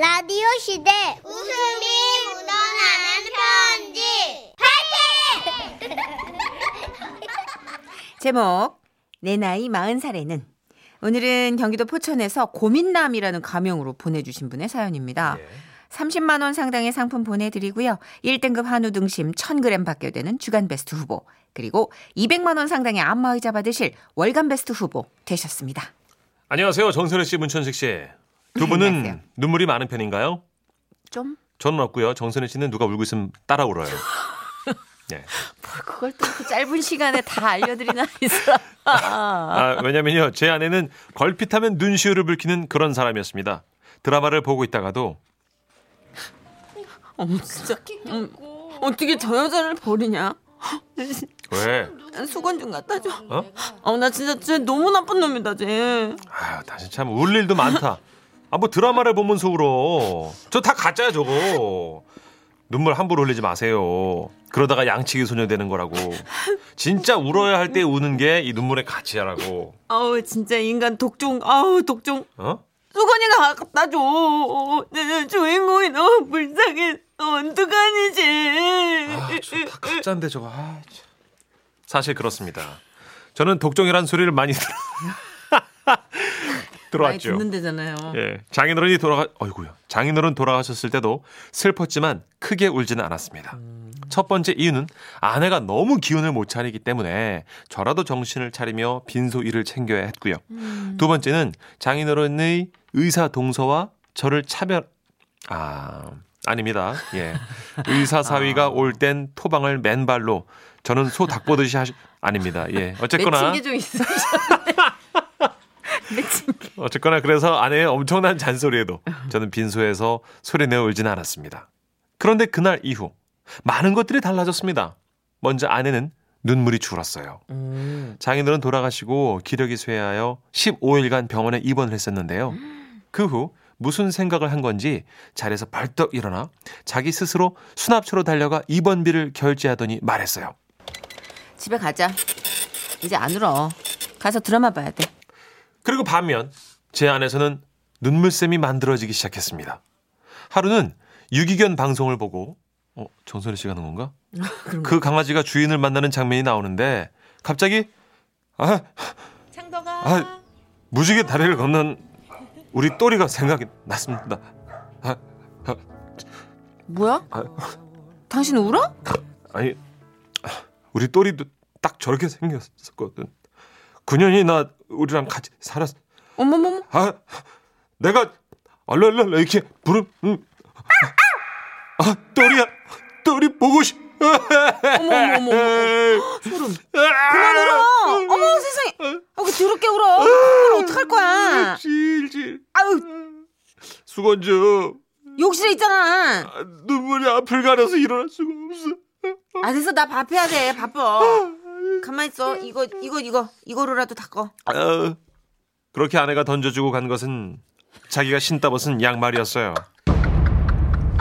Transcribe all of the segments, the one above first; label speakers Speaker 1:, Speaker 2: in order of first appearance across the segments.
Speaker 1: 라디오 시대 웃음이 묻어나는 편지
Speaker 2: 제목 내 나이 40살에는 오늘은 경기도 포천에서 고민남이라는 가명으로 보내주신 분의 사연입니다. 30만 원 상당의 상품 보내드리고요. 1등급 한우 등심 1000g 받게 되는 주간 베스트 후보 그리고 200만 원 상당의 안마의자 받으실 월간 베스트 후보 되셨습니다.
Speaker 3: 안녕하세요. 정선혜 씨, 문천식 씨. 두 분은
Speaker 2: 안녕하세요.
Speaker 3: 눈물이 많은 편인가요?
Speaker 2: 좀
Speaker 3: 저는 없고요. 정선혜 씨는 누가 울고 있으면 따라 울어요. 네.
Speaker 2: 그걸 또 이렇게 짧은 시간에 다 알려드리나 있어.
Speaker 3: 아, 왜냐면요. 제 아내는 걸핏하면 눈시울을 붉히는 그런 사람이었습니다. 드라마를 보고 있다가도
Speaker 2: 어머 진짜 음, 어떻게 저 여자를 버리냐?
Speaker 3: 왜?
Speaker 2: 수건 좀 갖다 줘.
Speaker 3: 어?
Speaker 2: 어, 나 진짜 쟤 너무 나쁜 놈이다, 쟤.
Speaker 3: 아, 다시 참울 일도 많다. 아, 뭐 드라마를 보면서 울어. 저 다 가짜야, 저거. 눈물 함부로 흘리지 마세요. 그러다가 양치기 소녀 되는 거라고. 진짜 울어야 할 때 우는 게 이 눈물의 가치야라고.
Speaker 2: 아우, 진짜 인간 독종, 아우, 독종.
Speaker 3: 어?
Speaker 2: 수건이가 갖다 줘. 내 주인공이 너무 불쌍해. 어떡하니, 쟤.
Speaker 3: 아, 저다 가짜인데 저거. 아, 참. 사실 그렇습니다. 저는 독종이란 소리를 많이 들어.
Speaker 2: 많이
Speaker 3: 들어왔죠.
Speaker 2: 듣는 데잖아요.
Speaker 3: 예. 장인어른이 돌아가 어이구야. 장인어른 돌아가셨을 때도 슬펐지만 크게 울지는 않았습니다. 첫 번째 이유는 아내가 너무 기운을 못 차리기 때문에 저라도 정신을 차리며 빈소 일을 챙겨야 했고요. 두 번째는 장인어른의 의사 동서와 저를 차별 아 아닙니다. 예. 의사 사위가 올땐 토방을 맨발로 저는 소 닭 보듯이 하시 아닙니다. 예. 어쨌거나
Speaker 2: 게좀 게.
Speaker 3: 어쨌거나 그래서 아내의 엄청난 잔소리에도 저는 빈소에서 소리내어 울지는 않았습니다. 그런데 그날 이후 많은 것들이 달라졌습니다. 먼저 아내는 눈물이 줄었어요. 장인어른 돌아가시고 기력이 쇠하여 15일간 병원에 입원을 했었는데요. 그 후 무슨 생각을 한 건지 자리에서 벌떡 일어나 자기 스스로 수납처로 달려가 입원비를 결제하더니 말했어요.
Speaker 2: 집에 가자. 이제 안 울어. 가서 드라마 봐야 돼.
Speaker 3: 그리고 반면 제 안에서는 눈물샘이 만들어지기 시작했습니다. 하루는 유기견 방송을 보고 어, 정선희 씨가 하는 건가? 그 강아지가 주인을 만나는 장면이 나오는데 갑자기 아,
Speaker 2: 창덕아.
Speaker 3: 아 무지개 다리를 건넌 우리 또리가 생각이 났습니다. 아, 아,
Speaker 2: 뭐야?
Speaker 3: 아.
Speaker 2: 당신 울어?
Speaker 3: 아니 우리 또리도 딱 저렇게 생겼었거든. 9년이나 우리랑 같이 살았.
Speaker 2: 어머머머.
Speaker 3: 아, 내가 얼얼얼 이렇게 부른 음. 아, 또리야, 또리 보고 싶.
Speaker 2: 어머머머. 소름. 그만 울어. 어머 세상에. 아, 그 더럽게 울어. 그걸 어떡할 거야?
Speaker 3: 질질.
Speaker 2: 아유,
Speaker 3: 수건 좀.
Speaker 2: 욕실에 있잖아.
Speaker 3: 아, 눈물이 앞을 가려서 일어날 수가 없어.
Speaker 2: 아, 됐어. 나 밥 해야 돼. 바빠. 가만 있어. 이거, 이거, 이거. 이거로라도 닦어.
Speaker 3: 아, 그렇게 아내가 던져주고 간 것은 자기가 신다 벗은 양말이었어요.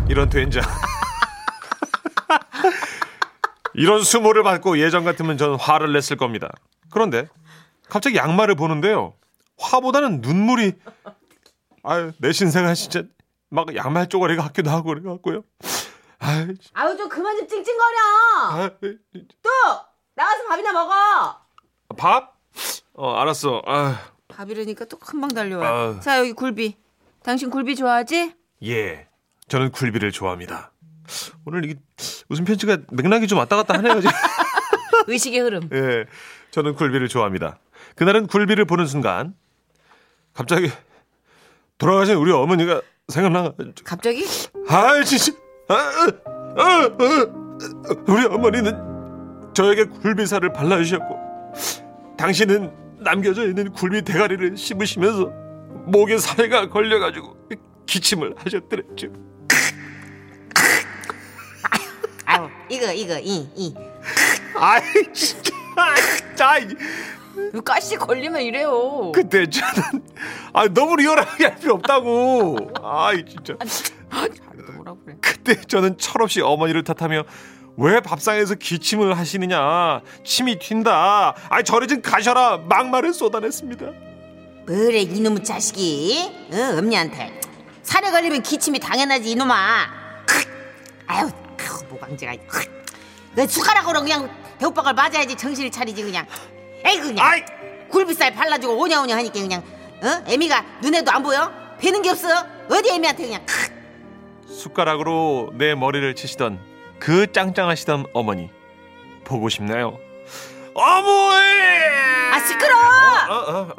Speaker 3: 이런 된장. 이런 수모를 받고 예전 같으면 저는 화를 냈을 겁니다. 그런데 갑자기 양말을 보는데요. 화보다는 눈물이 아유 내 신생아 진짜 막 양말 쪼가리가 같기도 하고 그래갖고요. 아유,
Speaker 2: 아유, 좀 그만 좀 찡찡거려.
Speaker 3: 아유,
Speaker 2: 또! 나가서 밥이나 먹어.
Speaker 3: 밥? 어 알았어. 아유.
Speaker 2: 밥이라니까 또 금방 달려와.
Speaker 3: 아유.
Speaker 2: 자, 여기 굴비. 당신 굴비 좋아하지?
Speaker 3: 예, 저는 굴비를 좋아합니다. 오늘 이게 웃음 편지가 맥락이 좀 왔다 갔다 하네요.
Speaker 2: 의식의 흐름.
Speaker 3: 예, 저는 굴비를 좋아합니다. 그날은 굴비를 보는 순간 갑자기 돌아가신 우리 어머니가 생각나.
Speaker 2: 갑자기?
Speaker 3: 아, 진짜. 아, 아, 아, 아. 우리 어머니는 저에게 굴비살을 발라주셨고 당신은 남겨져 있는 굴비 대가리를 씹으시면서 목에 살가 걸려가지고 기침을 하셨더랬죠.
Speaker 2: 아유, 이거, 이거, 이, 이.
Speaker 3: 아이 진짜 자
Speaker 2: 가시 걸리면 이래요.
Speaker 3: 그때 저는 아 너무 리얼하게 할 필요 없다고 아이 진짜
Speaker 2: 또 뭐라 그래.
Speaker 3: 그때 저는 철없이 어머니를 탓하며 왜 밥상에서 기침을 하시느냐 침이 튄다 아이 저리 좀 가셔라 막말을 쏟아냈습니다
Speaker 2: 뭐래, 이놈의 자식이. 어, 엄니한테. 살에 걸리면 기침이 당연하지 이놈아. 아유, 모강제가. 그 숟가락으로 그냥 대오박을 맞아야지 정신을 차리지 그냥. 에이 그냥.
Speaker 3: 아이
Speaker 2: 굴비살 발라주고 오냐오냐 하니까 그냥 어? 애미가 눈에도 안 보여? 배는 게 없어? 어디 애미한테 그냥
Speaker 3: 숟가락으로 내 머리를 치시던 그 짱짱하시던 어머니 보고 싶네요. 어머니!
Speaker 2: 아 시끄러!
Speaker 3: 어, 어, 어.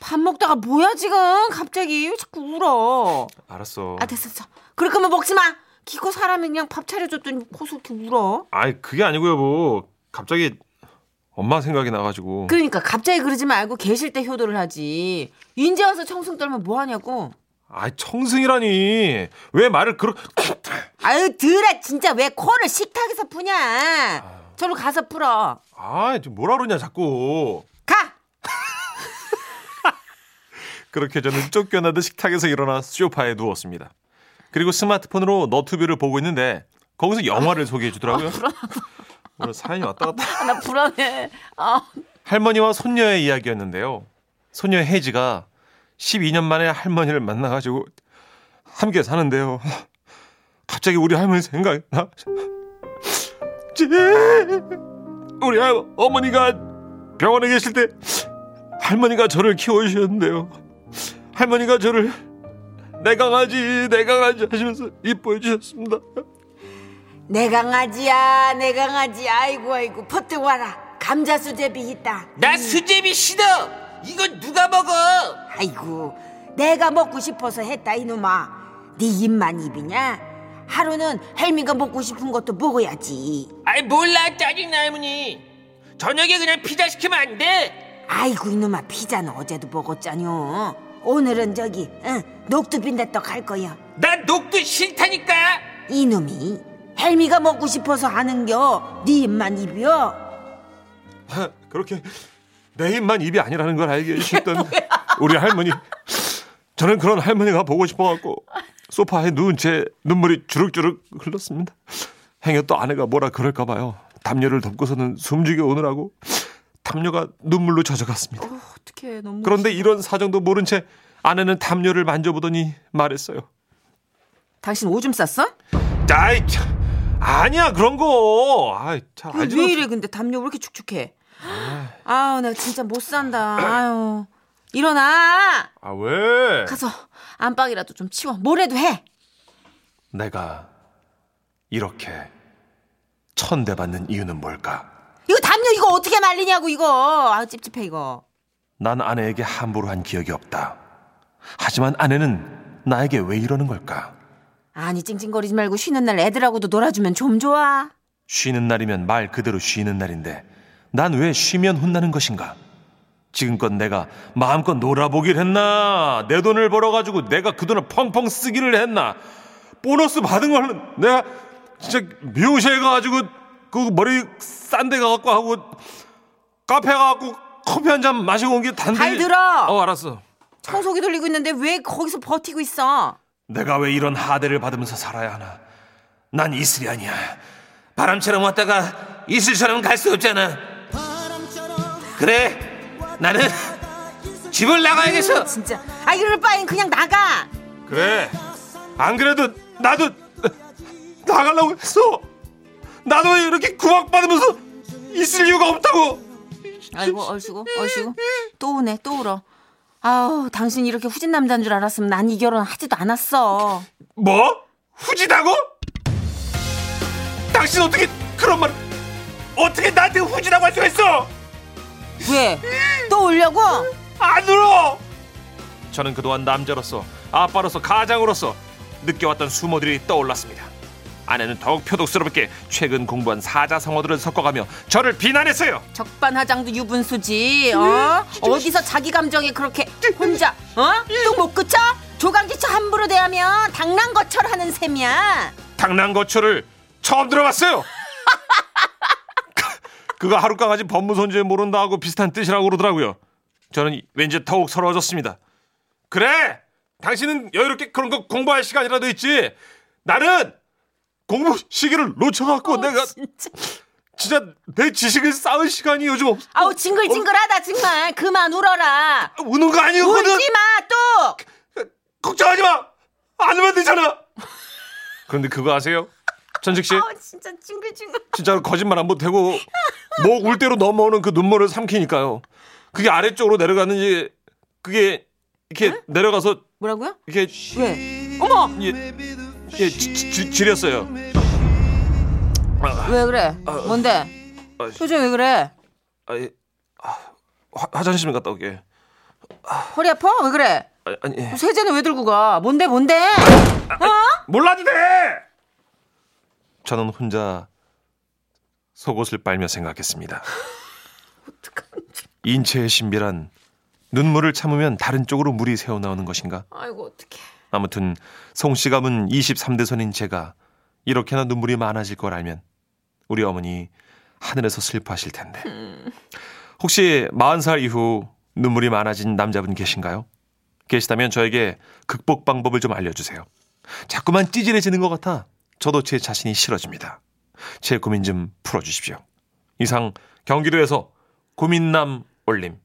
Speaker 2: 밥 먹다가 뭐야 지금 갑자기 왜 자꾸 울어?
Speaker 3: 알았어.
Speaker 2: 아 됐어 됐어. 그럴 거면 먹지 마. 기껏 사람이 그냥 밥 차려줬더니 코서 이렇게 울어.
Speaker 3: 아이 그게 아니고요 뭐 갑자기 엄마 생각이 나가지고
Speaker 2: 그러니까 갑자기 그러지 말고 계실 때 효도를 하지. 인제 와서 청승 떨면 뭐 하냐고.
Speaker 3: 아이 청승이라니 왜 말을 그렇게
Speaker 2: 아유 드라 진짜 왜 코를 식탁에서 푸냐. 저로 가서 풀어.
Speaker 3: 아이 좀 뭐라 그러냐 자꾸
Speaker 2: 가.
Speaker 3: 그렇게 저는 쫓겨나듯 식탁에서 일어나 소파에 누웠습니다. 그리고 스마트폰으로 너튜브를 보고 있는데 거기서 영화를 소개해 주더라고요. 오늘 사연이 왔다 갔다.
Speaker 2: 아, 나 불안해. 아.
Speaker 3: 할머니와 손녀의 이야기였는데요. 손녀 혜지가 12년 만에 할머니를 만나가지고 함께 사는데요. 갑자기 우리 할머니 생각이 나. 지- 우리 할- 어머니가 병원에 계실 때 할머니가 저를 키워주셨는데요. 할머니가 저를 내 강아지 내 강아지 하시면서 이뻐해 주셨습니다.
Speaker 2: 내 강아지야 내 강아지 아이고 아이고 퍼뜩 와라 감자 수제비 있다
Speaker 4: 나 수제비 싫어. 이거 누가 먹어?
Speaker 2: 아이고 내가 먹고 싶어서 했다 이놈아 네 입만 입이냐 하루는 헬미가 먹고 싶은 것도 먹어야지
Speaker 4: 아이 몰라 짜증나 할머니. 저녁에 그냥 피자 시키면 안 돼?
Speaker 2: 아이고 이놈아 피자는 어제도 먹었잖여 오늘은 저기 응, 녹두 빈대떡 할 거야
Speaker 4: 나 녹두 싫다니까.
Speaker 2: 이놈이 헬미가 먹고 싶어서 하는겨 네 입만 입이여
Speaker 3: 그렇게 내 입만 입이 아니라는 걸 알게 해주셨던 우리 할머니. 저는 그런 할머니가 보고 싶어갖고 소파에 누운 채 눈물이 주룩주룩 흘렀습니다. 행여 또 아내가 뭐라 그럴까 봐요. 담요를 덮고서는 숨죽여 오느라고 담요가 눈물로 젖어갔습니다.
Speaker 2: 어떡해 너무
Speaker 3: 그런데 이런 사정도 모른 채 아내는 담요를 만져보더니 말했어요.
Speaker 2: 당신 오줌 쌌어?
Speaker 3: 아이, 참, 아니야 그런 거. 아이,
Speaker 2: 잘왜
Speaker 3: 알지.
Speaker 2: 이래 근데 담요 왜 이렇게 축축해 아우 나 진짜 못 산다 아유 일어나
Speaker 3: 아 왜?
Speaker 2: 가서 안방이라도 좀 치워 뭐래도 해
Speaker 3: 내가 이렇게 천대받는 이유는 뭘까?
Speaker 2: 이거 담요 이거 어떻게 말리냐고 이거 아 찝찝해 이거
Speaker 3: 난 아내에게 함부로 한 기억이 없다. 하지만 아내는 나에게 왜 이러는 걸까?
Speaker 2: 아니 찡찡거리지 말고 쉬는 날 애들하고도 놀아주면 좀 좋아
Speaker 3: 쉬는 날이면 말 그대로 쉬는 날인데 난 왜 쉬면 혼나는 것인가? 지금껏 내가 마음껏 놀아보길 했나? 내 돈을 벌어가지고 내가 그 돈을 펑펑 쓰기를 했나? 보너스 받은 거는 내가 진짜 미용실에 가가지고 그 머리 싼 데 가갖고 하고 카페 가갖고 커피 한 잔 마시고 온 게 단데
Speaker 2: 잘 들어.
Speaker 3: 어 알았어.
Speaker 2: 청소기 돌리고 있는데 왜 거기서 버티고 있어?
Speaker 3: 내가 왜 이런 하대를 받으면서 살아야 하나? 난 이슬이 아니야. 바람처럼 왔다가 이슬처럼 갈 수 없잖아. 그래 나는 집을 나가야겠어.
Speaker 2: 진짜. 아 이럴 바엔 그냥 나가.
Speaker 3: 그래. 안 그래도 나도 나가려고 했어. 나도 왜 이렇게 구박받으면서 있을 이유가 없다고.
Speaker 2: 아이고 얼씨구 얼씨구 또 우네 또 울어. 아우 당신 이렇게 후진 남자인 줄 알았으면 난 이 결혼 하지도 않았어.
Speaker 3: 뭐? 후지다고? 당신 어떻게 그런 말 어떻게 나한테 후지라고 할 수가 있어
Speaker 2: 왜? 또 울려고?
Speaker 3: 안 울어 저는 그동안 남자로서 아빠로서 가장으로서 느껴왔던 수모들이 떠올랐습니다 아내는 더욱 표독스럽게 최근 공부한 사자성어들을 섞어가며 저를 비난했어요
Speaker 2: 적반하장도 유분수지 어? 어디서 자기 감정에 그렇게 혼자 어? 또못 그쳐? 조강지처 함부로 대하면 당랑거철 하는 셈이야
Speaker 3: 당랑거초를 처음 들어봤어요 그거 하룻강아지 법무선지에 모른다 하고 비슷한 뜻이라고 그러더라고요 저는 왠지 더욱 서러워졌습니다 그래 당신은 여유롭게 그런 거 공부할 시간이라도 있지 나는 공부 시기를 놓쳐갖고 내가
Speaker 2: 진짜.
Speaker 3: 진짜 내 지식을 쌓을 시간이 요즘 없어
Speaker 2: 아우 징글징글하다 정말 그만 울어라
Speaker 3: 우는 거 아니었거든
Speaker 2: 울지 마 또
Speaker 3: 걱정하지 마 않으면 되잖아. 그런데 그거 아세요? 전직 씨?
Speaker 2: 아, 진짜 찡글찡글.
Speaker 3: 진짜 거짓말 안 못하고 목 울 대로 넘어오는 그 눈물을 삼키니까요. 그게 아래쪽으로 내려가는지 그게 이렇게 내려가서
Speaker 2: 뭐라고요?
Speaker 3: 이렇게
Speaker 2: 왜? 어머!
Speaker 3: 예, 예 지, 지, 지렸어요. 아,
Speaker 2: 왜 그래?
Speaker 3: 아,
Speaker 2: 뭔데?
Speaker 3: 아,
Speaker 2: 표정 왜 그래?
Speaker 3: 아, 예. 아, 화, 화장실 갔다 오게.
Speaker 2: 허리 아파? 왜 그래?
Speaker 3: 아, 아니 예.
Speaker 2: 세제는 왜 들고 가? 뭔데 뭔데?
Speaker 3: 몰라도 돼. 저는 혼자 속옷을 빨며 생각했습니다. 인체의 신비란 눈물을 참으면 다른 쪽으로 물이 새어 나오는 것인가?
Speaker 2: 아이고 어떡해.
Speaker 3: 아무튼 송 씨 가 문 23대손인 제가 이렇게나 눈물이 많아질 걸 알면 우리 어머니 하늘에서 슬퍼하실 텐데. 혹시 40살 이후 눈물이 많아진 남자분 계신가요? 계시다면 저에게 극복 방법을 좀 알려주세요. 자꾸만 찌질해지는 것 같아 저도 제 자신이 싫어집니다. 제 고민 좀 풀어주십시오. 이상 경기도에서 고민남 올림.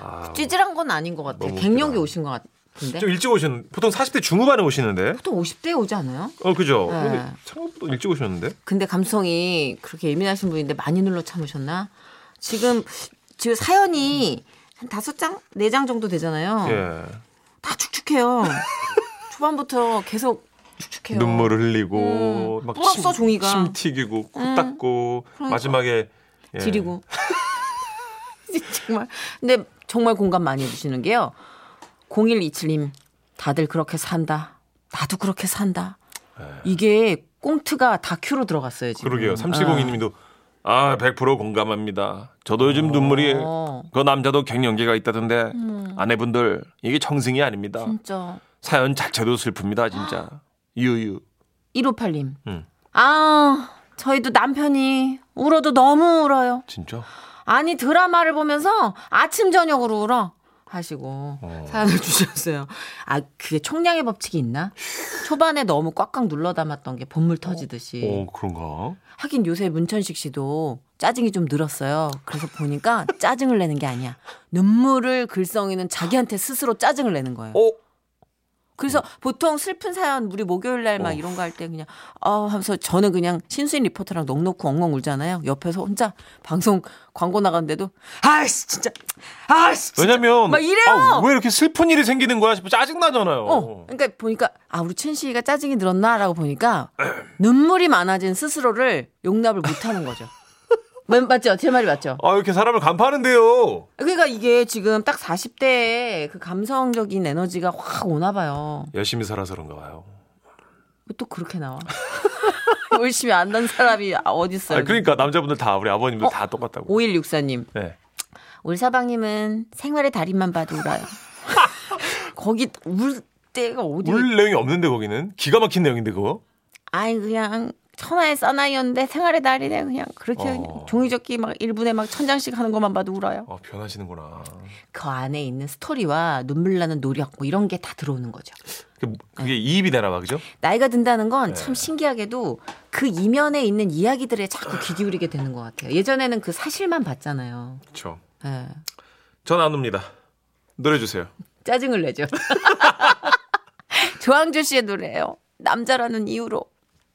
Speaker 3: 아,
Speaker 2: 찌질한 건 아닌 것 같아.
Speaker 3: 너무
Speaker 2: 갱년기
Speaker 3: 웃기다.
Speaker 2: 오신 것 같은데.
Speaker 3: 좀 일찍 오신 보통 40대 중후반에 오시는데.
Speaker 2: 보통 50대에 오지 않아요?
Speaker 3: 어 그죠.
Speaker 2: 네.
Speaker 3: 근데 생각보다 일찍 오셨는데.
Speaker 2: 근데 감성이 그렇게 예민하신 분인데 많이 눌러 참으셨나? 지금 지금 사연이 한 다섯 장, 네 장 정도 되잖아요.
Speaker 3: 예.
Speaker 2: 다 축축해요. 초반부터 계속 축축해요.
Speaker 3: 눈물을 흘리고
Speaker 2: 음,
Speaker 3: 막
Speaker 2: 불었어, 종이가.
Speaker 3: 침 튀기고 코
Speaker 2: 음,
Speaker 3: 닦고
Speaker 2: 그러니까.
Speaker 3: 마지막에 예.
Speaker 2: 지리고. 정말. 근데 정말 공감 많이 해주시는 게요. 0127님, 다들 그렇게 산다. 나도 그렇게 산다. 이게 꽁트가 다큐로 들어갔어요, 지금.
Speaker 3: 네. 그러게요. 3702님도 아, 100% 공감합니다. 저도 요즘 눈물이
Speaker 2: 어.
Speaker 3: 그 남자도 갱년기가 있다던데 아내분들 이게 정승이 아닙니다.
Speaker 2: 음. 진짜.
Speaker 3: 사연 자체도 슬픕니다, 진짜. 유유.
Speaker 2: 1558님.
Speaker 3: 음.
Speaker 2: 아, 저희도 남편이 울어도 너무 울어요.
Speaker 3: 진짜?
Speaker 2: 아니, 드라마를 보면서 아침, 저녁으로 울어. 하시고
Speaker 3: 어.
Speaker 2: 사연을 주셨어요. 아, 그게 총량의 법칙이 있나? 초반에 너무 꽉꽉 눌러 담았던 게 본물 터지듯이.
Speaker 3: 어, 그런가?
Speaker 2: 하긴 요새 문천식 씨도 짜증이 좀 늘었어요. 그래서 보니까 짜증을 내는 게 아니야. 눈물을 글썽이는 자기한테 스스로 짜증을 내는 거예요.
Speaker 3: 어?
Speaker 2: 그래서 보통 슬픈 사연 우리 목요일 날막
Speaker 3: 어.
Speaker 2: 이런 거 할 때 그냥 아 하면서 저는 그냥 신수인 리포터랑 넋놓고 엉엉 울잖아요. 옆에서 혼자 방송 광고 나갔는데도 아이씨 진짜 아이씨 진짜.
Speaker 3: 왜냐면
Speaker 2: 막 이래요.
Speaker 3: 아, 왜 이렇게 슬픈 일이 생기는 거야 싶어 짜증 나잖아요.
Speaker 2: 어, 그러니까 보니까 아 우리 춘식이가 짜증이 늘었나라고 보니까 눈물이 많아진 스스로를 용납을 못 하는 거죠. 맞- 맞죠? 제 말이 맞죠?
Speaker 3: 아, 이렇게 사람을 간파하는데요.
Speaker 2: 그러니까 이게 지금 딱 40대에 그 감성적인 에너지가 확 오나 봐요.
Speaker 3: 열심히 살아서 그런가 봐요.
Speaker 2: 왜또 그렇게 나와? 열심히 안난 사람이 어딨어요?
Speaker 3: 아, 그러니까 남자분들 다 우리 아버님들
Speaker 2: 어?
Speaker 3: 다 똑같다고.
Speaker 2: 5164님.
Speaker 3: 네.
Speaker 2: 울 사방님은 생활의 달인만 봐도 울어요. 거기 울 때가 어디?
Speaker 3: 울 내용이 없는데 거기는 기가 막힌 내용인데 그거.
Speaker 2: 아이 그냥 천하의 사나이였는데 생활의 달이네 그냥 그렇게
Speaker 3: 어.
Speaker 2: 그냥 종이접기 막 1분에 막 천 장씩 하는 것만 봐도 울어요.
Speaker 3: 어, 변하시는구나.
Speaker 2: 그 안에 있는 스토리와 눈물 나는 노력 뭐 이런 게 다 들어오는 거죠.
Speaker 3: 그- 그게 이입이 되나 봐, 그죠?
Speaker 2: 나이가 든다는 건
Speaker 3: 네.
Speaker 2: 참 신기하게도 그 이면에 있는 이야기들에 자꾸 귀 기울이게 되는 것 같아요. 예전에는 그 사실만 봤잖아요.
Speaker 3: 그렇죠.
Speaker 2: 예.
Speaker 3: 전안 옵니다. 노래 주세요.
Speaker 2: 짜증을 내죠. 조항조 씨의 노래예요. 남자라는 이유로.